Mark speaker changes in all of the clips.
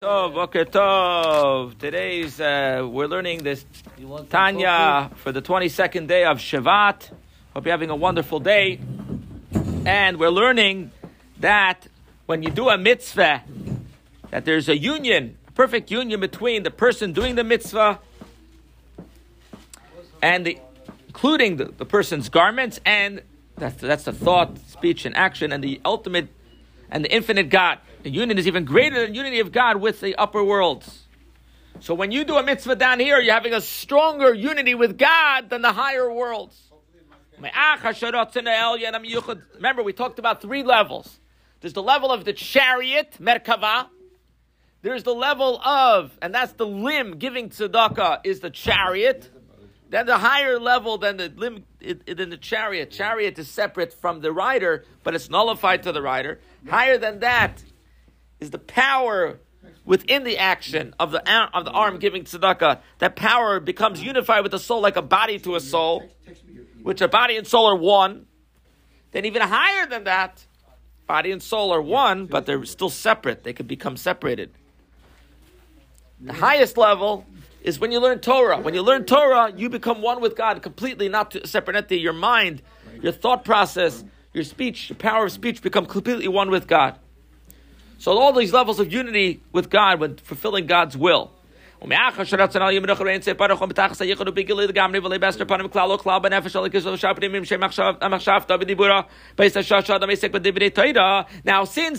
Speaker 1: Tov, Boker Tov. Today's uh, we're learning this Tanya for the 22nd day of Shevat. Hope you're having a wonderful day. And we're learning that when you do a mitzvah, that there's a union, a perfect union between the person doing the mitzvah and the, including the, the person's garments and that's, that's the thought, speech, and action, and the ultimate and the infinite God. The union is even greater than unity of God with the upper worlds. So when you do a mitzvah down here, you're having a stronger unity with God than the higher worlds. Remember, we talked about three levels. There's the level of the chariot, Merkava. There's the level of, and that's the limb giving tzedakah, is the chariot. Then the higher level than the limb than the chariot. Chariot is separate from the rider, but it's nullified to the rider. Higher than that is the power within the action of the of the arm giving tzedakah. That power becomes unified with the soul like a body to a soul, which a body and soul are one. Then even higher than that, body and soul are one, but they're still separate. They can become separated. The highest level is when you learn Torah. When you learn Torah, you become one with God completely, not separate entity. Your mind, your thought process, your speech, your power of speech become completely one with God. So all these levels of unity with God when fulfilling God's will. Now, since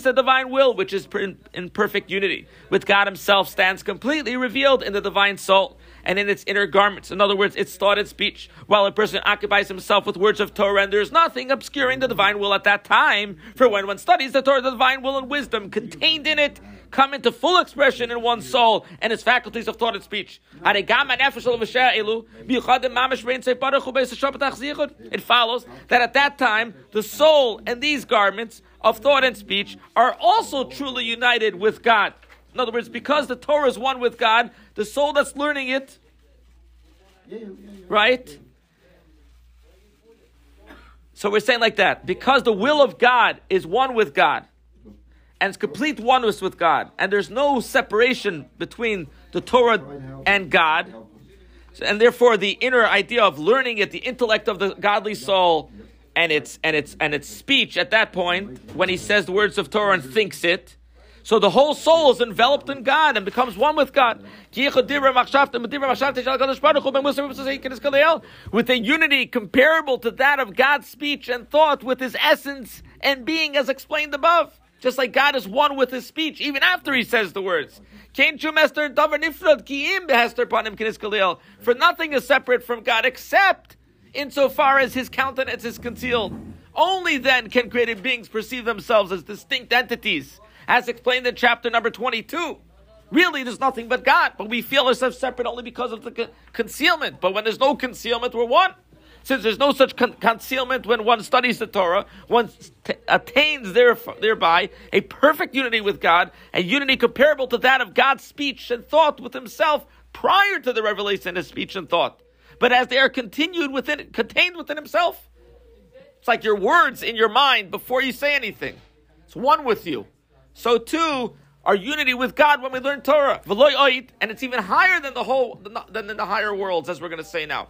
Speaker 1: the divine will, which is in perfect unity with God Himself, stands completely revealed in the divine soul and in its inner garments. In other words, its thought and speech, while a person occupies himself with words of Torah, and there's nothing obscuring the divine will at that time. For when one studies the Torah, the divine will and wisdom contained in it come into full expression in one's soul and its faculties of thought and speech. It follows that at that time, the soul and these garments of thought and speech are also truly united with God. In other words, because the Torah is one with God, the soul that's learning it, right? So we're saying like that. Because the will of God is one with God, and it's complete oneness with God, and there's no separation between the Torah and God, and therefore the inner idea of learning it, the intellect of the godly soul, and its and its and its speech at that point when he says the words of Torah and thinks it so the whole soul is enveloped in God and becomes one with God. With a unity comparable to that of God's speech and thought with his essence and being as explained above. Just like God is one with his speech, even after he says the words. For nothing is separate from God except insofar as his countenance is concealed. Only then can created beings perceive themselves as distinct entities as explained in chapter number 22. Really, there's nothing but God, but we feel ourselves separate only because of the concealment. But when there's no concealment, we're one. Since there's no such con- concealment when one studies the Torah, one t- attains there, thereby a perfect unity with God, a unity comparable to that of God's speech and thought with Himself prior to the revelation of speech and thought. But as they are continued within, contained within Himself, it's like your words in your mind before you say anything. It's one with you so too our unity with God when we learn Torah. And it's even higher than the whole than, than the higher worlds, as we're going to say now.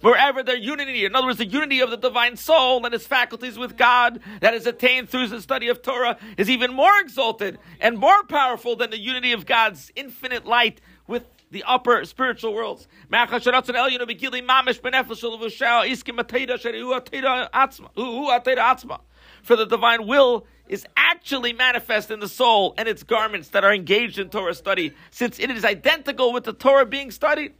Speaker 1: Wherever their unity, in other words, the unity of the divine soul and its faculties with God that is attained through the study of Torah is even more exalted and more powerful than the unity of God's infinite light with the upper spiritual worlds. For the divine will is actually manifest in the soul and its garments that are engaged in Torah study, since it is identical with the Torah being studied.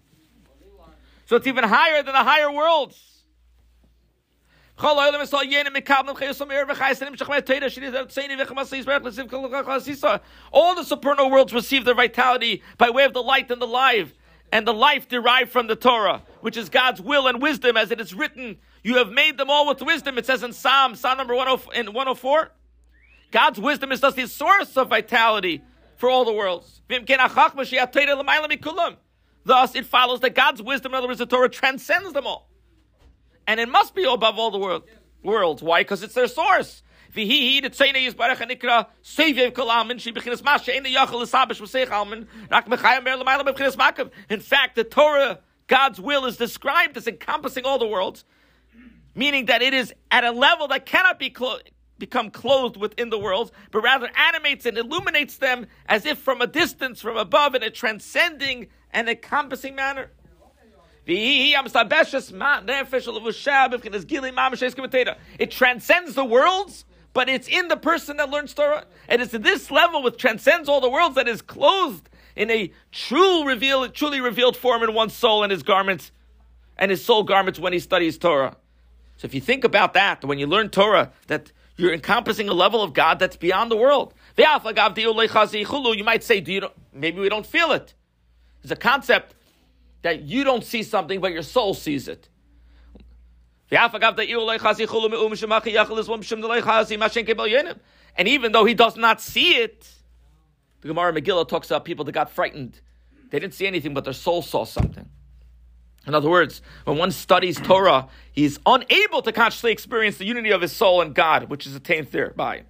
Speaker 1: So it's even higher than the higher worlds. All the supernal worlds receive their vitality by way of the light and the life, and the life derived from the Torah, which is God's will and wisdom, as it is written, You have made them all with wisdom. It says in Psalm, Psalm number 104. God's wisdom is thus the source of vitality for all the worlds. Thus, it follows that God's wisdom, in other words, the Torah, transcends them all and it must be above all the world, worlds. Why? Because it's their source. V'hihi. In fact, the Torah, God's will, is described as encompassing all the worlds, meaning that it is at a level that cannot be clo- become clothed within the worlds, but rather animates and illuminates them as if from a distance, from above, in a transcending and encompassing manner. It transcends the worlds, but it's in the person that learns Torah. And it's at this level, which transcends all the worlds, that is clothed in a true revealed, truly revealed form in one's soul and his garments, and his soul garments when he studies Torah. So if you think about that, when you learn Torah, that you're encompassing a level of God that's beyond the world. You might say, do you maybe we don't feel it. It's a concept that you don't see something, but your soul sees it. And even though he does not see it, the Gemara Megillah talks about people that got frightened. They didn't see anything, but their soul saw something. In other words, when one studies Torah, he's unable to consciously experience the unity of his soul and God, which is attained thereby.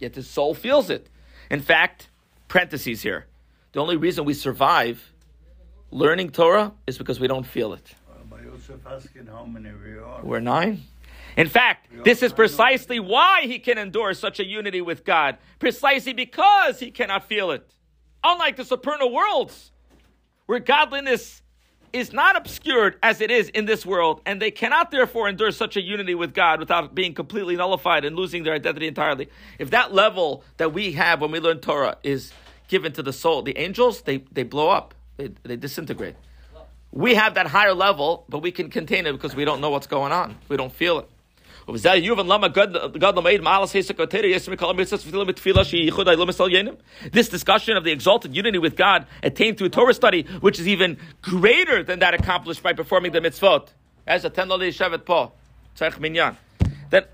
Speaker 1: Yet his soul feels it. In fact, parentheses here. The only reason we survive learning Torah is because we don't feel it. By Yosef asking how many we are. We're nine. In fact, this is precisely why he can endure such a unity with God, precisely because he cannot feel it. Unlike the supernal worlds, where godliness is not obscured as it is in this world, and they cannot therefore endure such a unity with God without being completely nullified and losing their identity entirely. If that level that we have when we learn Torah is given to the soul, the angels, they, they blow up, they, they disintegrate. We have that higher level, but we can contain it because we don't know what's going on. We don't feel it. This discussion of the exalted unity with God attained through Torah study, which is even greater than that accomplished by performing the mitzvot. As a shevet po, minyan. That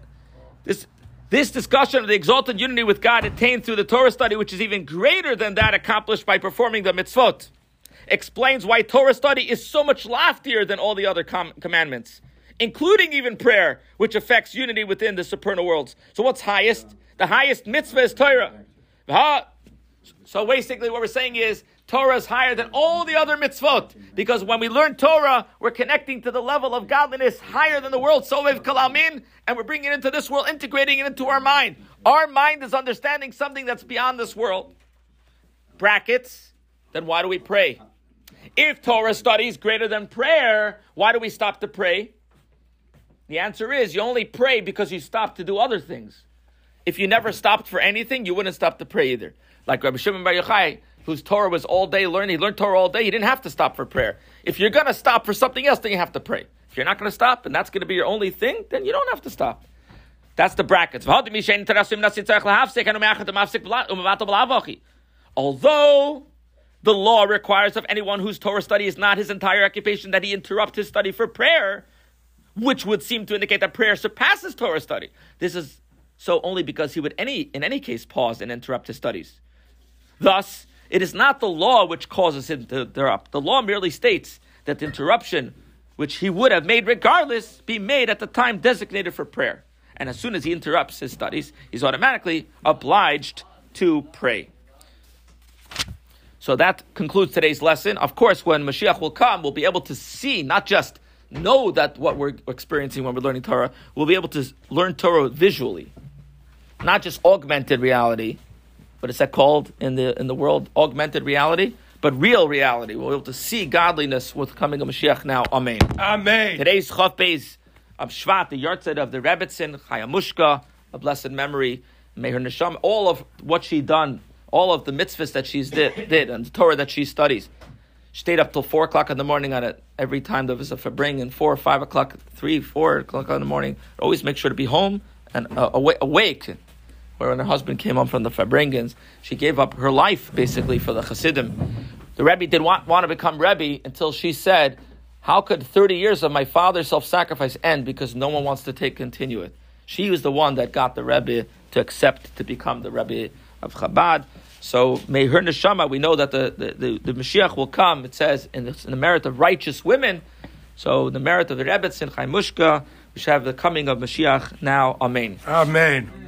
Speaker 1: this this discussion of the exalted unity with God attained through the Torah study, which is even greater than that accomplished by performing the mitzvot, explains why Torah study is so much loftier than all the other com- commandments including even prayer, which affects unity within the supernal worlds. So what's highest? The highest mitzvah is Torah. So basically what we're saying is Torah is higher than all the other mitzvot. Because when we learn Torah, we're connecting to the level of godliness higher than the world. Sovev kol almin, and we're bringing it into this world, integrating it into our mind. Our mind is understanding something that's beyond this world. Brackets, then why do we pray? If Torah study is greater than prayer, why do we stop to pray? The answer is you only pray because you stopped to do other things. If you never stopped for anything, you wouldn't stop to pray either. Like Rabbi Shimon Bar Yochai, whose Torah was all day learning, he learned Torah all day, he didn't have to stop for prayer. If you're going to stop for something else, then you have to pray. If you're not going to stop and that's going to be your only thing, then you don't have to stop. That's the brackets. Although the law requires of anyone whose Torah study is not his entire occupation that he interrupt his study for prayer, which would seem to indicate that prayer surpasses Torah study. This is so only because he would any in any case pause and interrupt his studies. Thus, it is not the law which causes him to interrupt. The law merely states that the interruption, which he would have made regardless, be made at the time designated for prayer. And as soon as he interrupts his studies, he's automatically obliged to pray. So that concludes today's lesson. Of course, when Mashiach will come, we'll be able to see not just know that what we're experiencing when we're learning Torah, we'll be able to learn Torah visually, not just augmented reality, but is that called in the in the world augmented reality? But real reality. We'll be able to see godliness with coming of Mashiach now. Amen.
Speaker 2: Amen.
Speaker 1: Today's Beis of Shvat, the Yartzeit of the Rebbetzin, Chaya Mushka, a blessed memory. May her neshama, all of what she done, all of the mitzvahs that she's did, did and the Torah that she studies stayed up till four o'clock in the morning on it every time there was a fabring, and four, five o'clock, three, four o'clock in the morning. Always make sure to be home and uh, awake. Where when her husband came home from the Farbrengens, she gave up her life basically for the Hasidim. The Rebbe did want, want to become Rebbe until she said, "How could 30 years of my father's self-sacrifice end because no one wants to take continue it?" She was the one that got the Rebbe to accept to become the Rebbe of Chabad. So may her neshama, we know that the, the, the, the Mashiach will come, it says, in the, in the, merit of righteous women. So the merit of the Rebbe, Chaya Mushka, we should have the coming of Mashiach now. Amen.
Speaker 2: Amen.